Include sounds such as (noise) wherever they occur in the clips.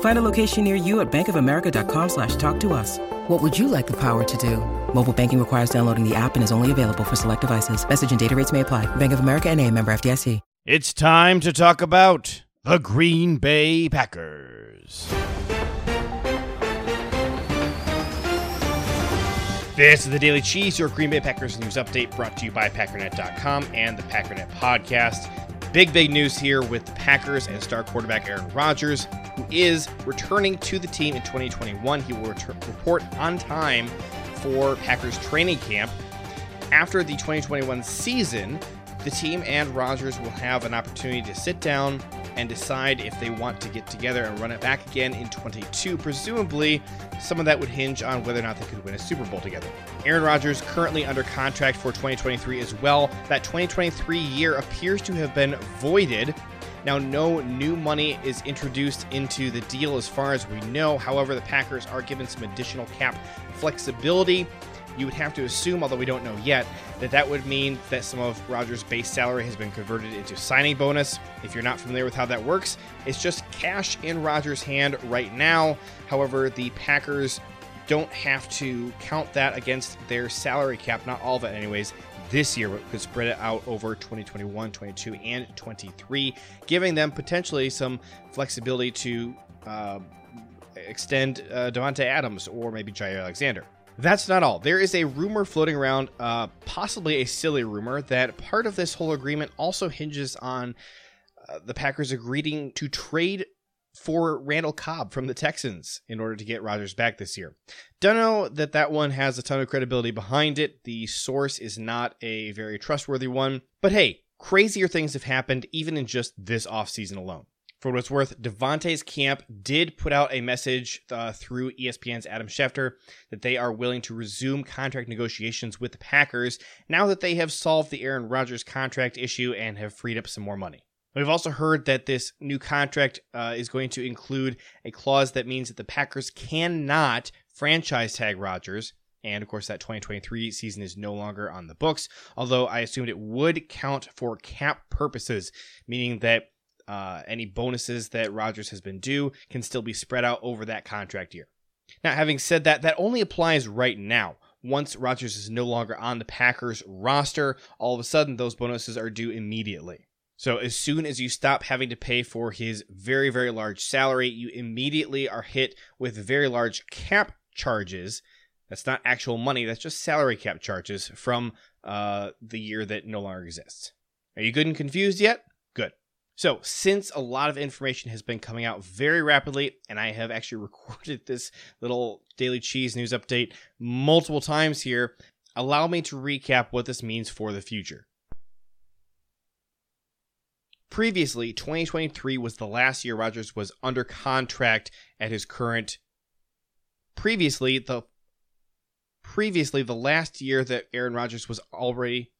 Find a location near you at bankofamerica.com slash talk to us. What would you like the power to do? Mobile banking requires downloading the app and is only available for select devices. Message and data rates may apply. Bank of America and a member FDIC. It's time to talk about the Green Bay Packers. This is the Daily Cheese, your Green Bay Packers news update brought to you by Packernet.com and the Packernet Podcast. Big, big news here with the Packers and star quarterback Aaron Rodgers, who is returning to the team in 2021. He will report on time for Packers training camp. After the 2021 season, the team and Rodgers will have an opportunity to sit down and decide if they want to get together and run it back again in 22. Presumably, some of that would hinge on whether or not they could win a Super Bowl together. Aaron Rodgers currently under contract for 2023 as well. That 2023 year appears to have been voided. Now, no new money is introduced into the deal as far as we know. However, the Packers are given some additional cap flexibility you would have to assume, although we don't know yet, that that would mean that some of Rodgers' base salary has been converted into signing bonus. If you're not familiar with how that works, it's just cash in Rodgers' hand right now. However, the Packers don't have to count that against their salary cap, not all of it, anyways, this year, but could spread it out over 2021, 22, and 23, giving them potentially some flexibility to uh, extend uh, Davante Adams or maybe Jaire Alexander. That's not all. There is a rumor floating around, uh, possibly a silly rumor, that part of this whole agreement also hinges on uh, the Packers agreeing to trade for Randall Cobb from the Texans in order to get Rodgers back this year. Don't know that that one has a ton of credibility behind it. The source is not a very trustworthy one. But hey, crazier things have happened even in just this offseason alone. For what it's worth, Davante's camp did put out a message uh, through ESPN's Adam Schefter that they are willing to resume contract negotiations with the Packers now that they have solved the Aaron Rodgers contract issue and have freed up some more money. We've also heard that this new contract uh, is going to include a clause that means that the Packers cannot franchise tag Rodgers. And of course, that 2023 season is no longer on the books, although I assumed it would count for cap purposes, meaning that uh, any bonuses that Rodgers has been due can still be spread out over that contract year. Now, having said that, that only applies right now. Once Rodgers is no longer on the Packers roster, all of a sudden those bonuses are due immediately. So, as soon as you stop having to pay for his very, very large salary, you immediately are hit with very large cap charges. That's not actual money, that's just salary cap charges from uh, the year that no longer exists. Are you good and confused yet? So, since a lot of information has been coming out very rapidly, and I have actually (laughs) recorded this little daily cheese news update multiple times here, allow me to recap what this means for the future. Previously, 2023 was the last year Rodgers was under contract at his current. Previously, the previously the last year that Aaron Rodgers was already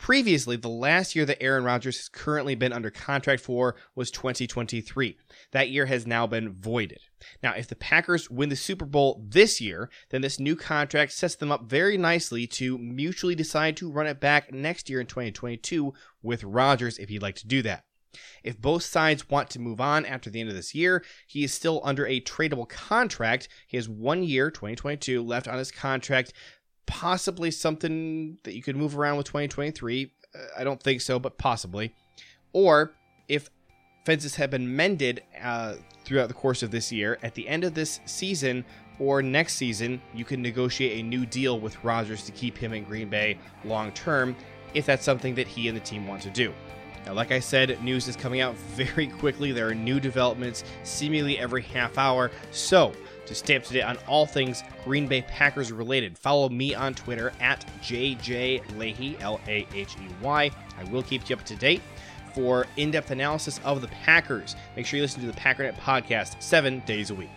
Previously, the last year that Aaron Rodgers has currently been under contract for was 2023. That year has now been voided. Now, if the Packers win the Super Bowl this year, then this new contract sets them up very nicely to mutually decide to run it back next year in 2022 with Rodgers if he'd like to do that. If both sides want to move on after the end of this year, he is still under a tradable contract. He has one year, 2022, left on his contract possibly something that you could move around with 2023. Uh, I don't think so, but possibly. Or if fences have been mended uh, throughout the course of this year, at the end of this season or next season, you can negotiate a new deal with Rodgers to keep him in Green Bay long term if that's something that he and the team want to do. Now, like I said, news is coming out (laughs) very quickly. There are new developments seemingly every half hour. So, to stay up to date on all things Green Bay Packers related, follow me on Twitter at JJ L A H E Y. I will keep you up to date. for in depth analysis of the Packers. Make sure you listen to the Packernet podcast seven days a week.